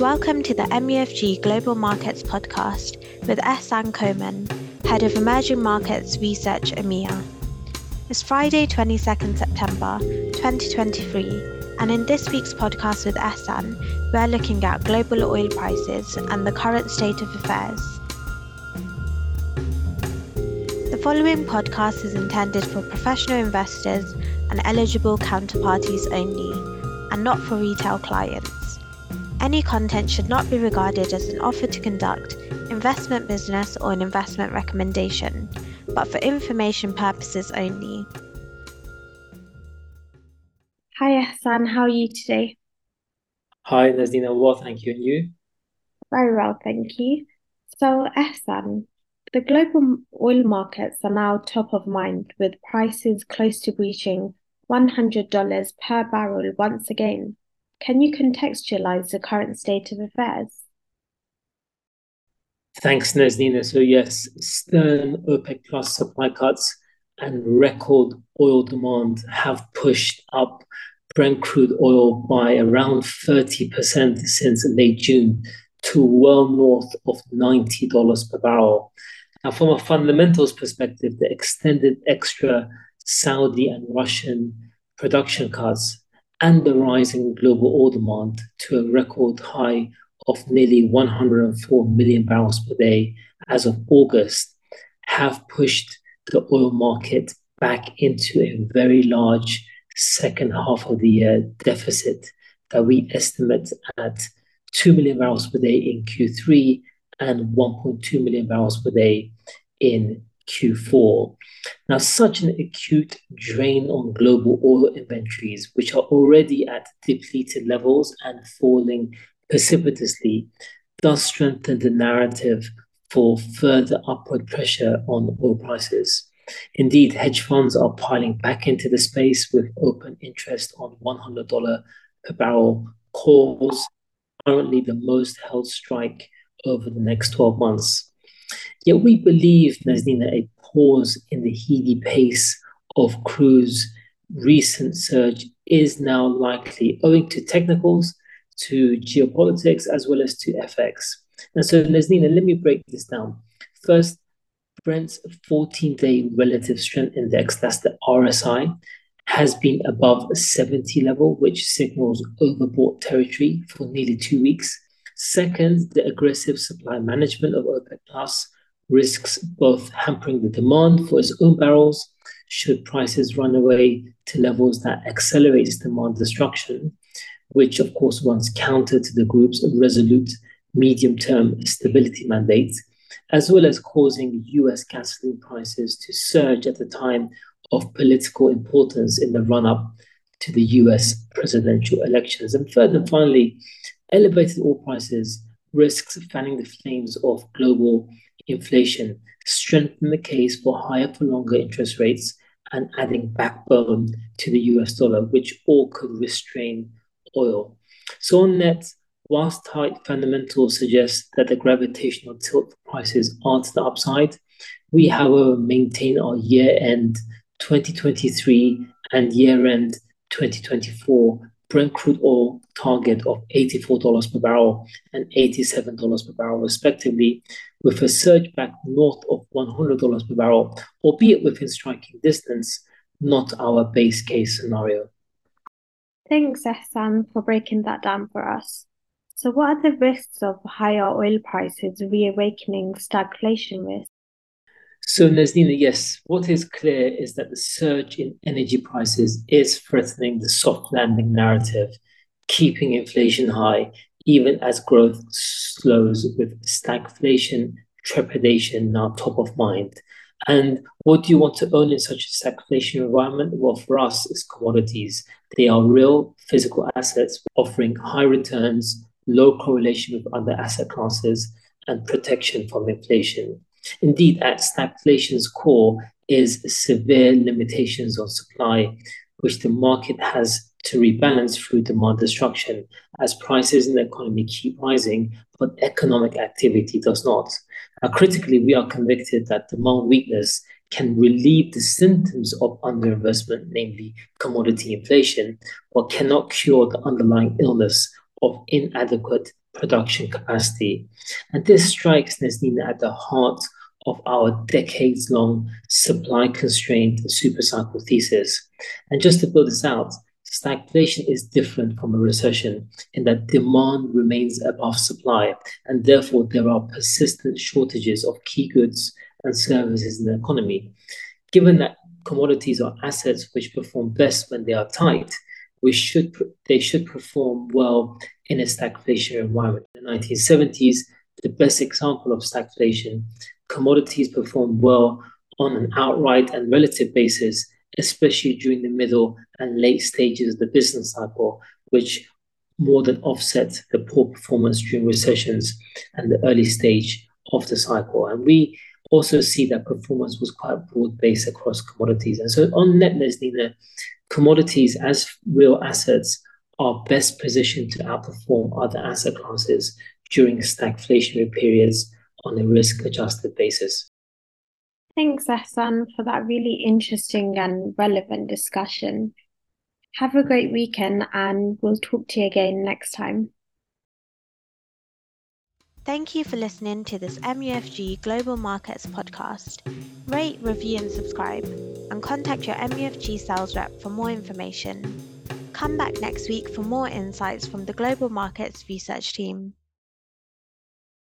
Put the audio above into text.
Welcome to the MUFG Global Markets Podcast with Ehsan Khoman, Head of Emerging Markets Research EMEA. It's Friday, 22nd September 2023, and in this week's podcast with Ehsan, we're looking at global oil prices and the current state of affairs. The following podcast is intended for professional investors and eligible counterparties only, and not for retail clients. Any content should not be regarded as an offer to conduct investment business or an investment recommendation, but for information purposes only. Hi Ehsan, how are you today? Hi Nazina. well thank you, and you? Very well, thank you. So Ehsan, the global oil markets are now top of mind with prices close to reaching $100 per barrel once again. Can you contextualize the current state of affairs? Thanks, Naznina. So yes, stern OPEC plus supply cuts and record oil demand have pushed up Brent crude oil by around 30% since late June to well north of $90 per barrel. Now, from a fundamentals perspective, the extended extra Saudi and Russian production cuts and the rising global oil demand to a record high of nearly 104 million barrels per day as of August have pushed the oil market back into a very large second half of the year deficit that we estimate at 2 million barrels per day in Q3 and 1.2 million barrels per day in Q4. Now, such an acute drain on global oil inventories, which are already at depleted levels and falling precipitously, does strengthen the narrative for further upward pressure on oil prices. Indeed, hedge funds are piling back into the space with open interest on $100 per barrel calls, currently the most held strike over the next 12 months. Yet we believe, Nazdina, a pause in the heady pace of crude's recent surge is now likely owing to technicals, to geopolitics, as well as to FX. And so, Nazdina, let me break this down. First, Brent's 14 day relative strength index, that's the RSI, has been above 70 level, which signals overbought territory for nearly two weeks. Second, the aggressive supply management of OPEC Plus risks both hampering the demand for its own barrels should prices run away to levels that accelerates demand destruction, which of course runs counter to the group's resolute medium-term stability mandate, as well as causing US gasoline prices to surge at the time of political importance in the run-up to the US presidential elections. And third and finally, elevated oil prices risks fanning the flames of global inflation, strengthen the case for higher for longer interest rates, and adding backbone to the US dollar, which all could restrain oil. So, on net, whilst tight fundamentals suggest that the gravitational tilt prices are to the upside, we, however, maintain our year end 2023 and year end 2024 Brent crude oil target of $84 per barrel and $87 per barrel, respectively, with a surge back north of $100 per barrel, albeit within striking distance, not our base case scenario. Thanks, Ehsan, for breaking that down for us. So, what are the risks of higher oil prices reawakening stagflation risk? So, Naznina, yes, what is clear is that the surge in energy prices is threatening the soft landing narrative, keeping inflation high, even as growth slows with stagflation trepidation now top of mind. And what do you want to own in such a stagflation environment? Well, for us, it's commodities. They are real physical assets offering high returns, low correlation with other asset classes, and protection from inflation. Indeed, at stagflation's core is severe limitations on supply, which the market has to rebalance through demand destruction as prices in the economy keep rising, but economic activity does not. Now, critically, we are convicted that demand weakness can relieve the symptoms of underinvestment, namely commodity inflation, but cannot cure the underlying illness of inadequate production capacity. And this strikes Nazneen at the heart of our decades long supply constrained supercycle thesis. And just to build this out, stagflation is different from a recession in that demand remains above supply, and therefore there are persistent shortages of key goods and services in the economy. Given that commodities are assets which perform best when they are tight, we should they should perform well in a stagflation environment. In the 1970s, the best example of stagflation, commodities performed well on an outright and relative basis, especially during the middle and late stages of the business cycle, which more than offset the poor performance during recessions and the early stage of the cycle. And we also see that performance was quite broad-based across commodities. And so on net, Nazneen, commodities as real assets are best positioned to outperform other asset classes during stagflationary periods on a risk-adjusted basis. Thanks, Ehsan, for that really interesting and relevant discussion. Have a great weekend, and we'll talk to you again next time. Thank you for listening to this MUFG Global Markets podcast. Rate, review, and subscribe, and contact your MUFG sales rep for more information. Come back next week for more insights from the Global Markets Research team.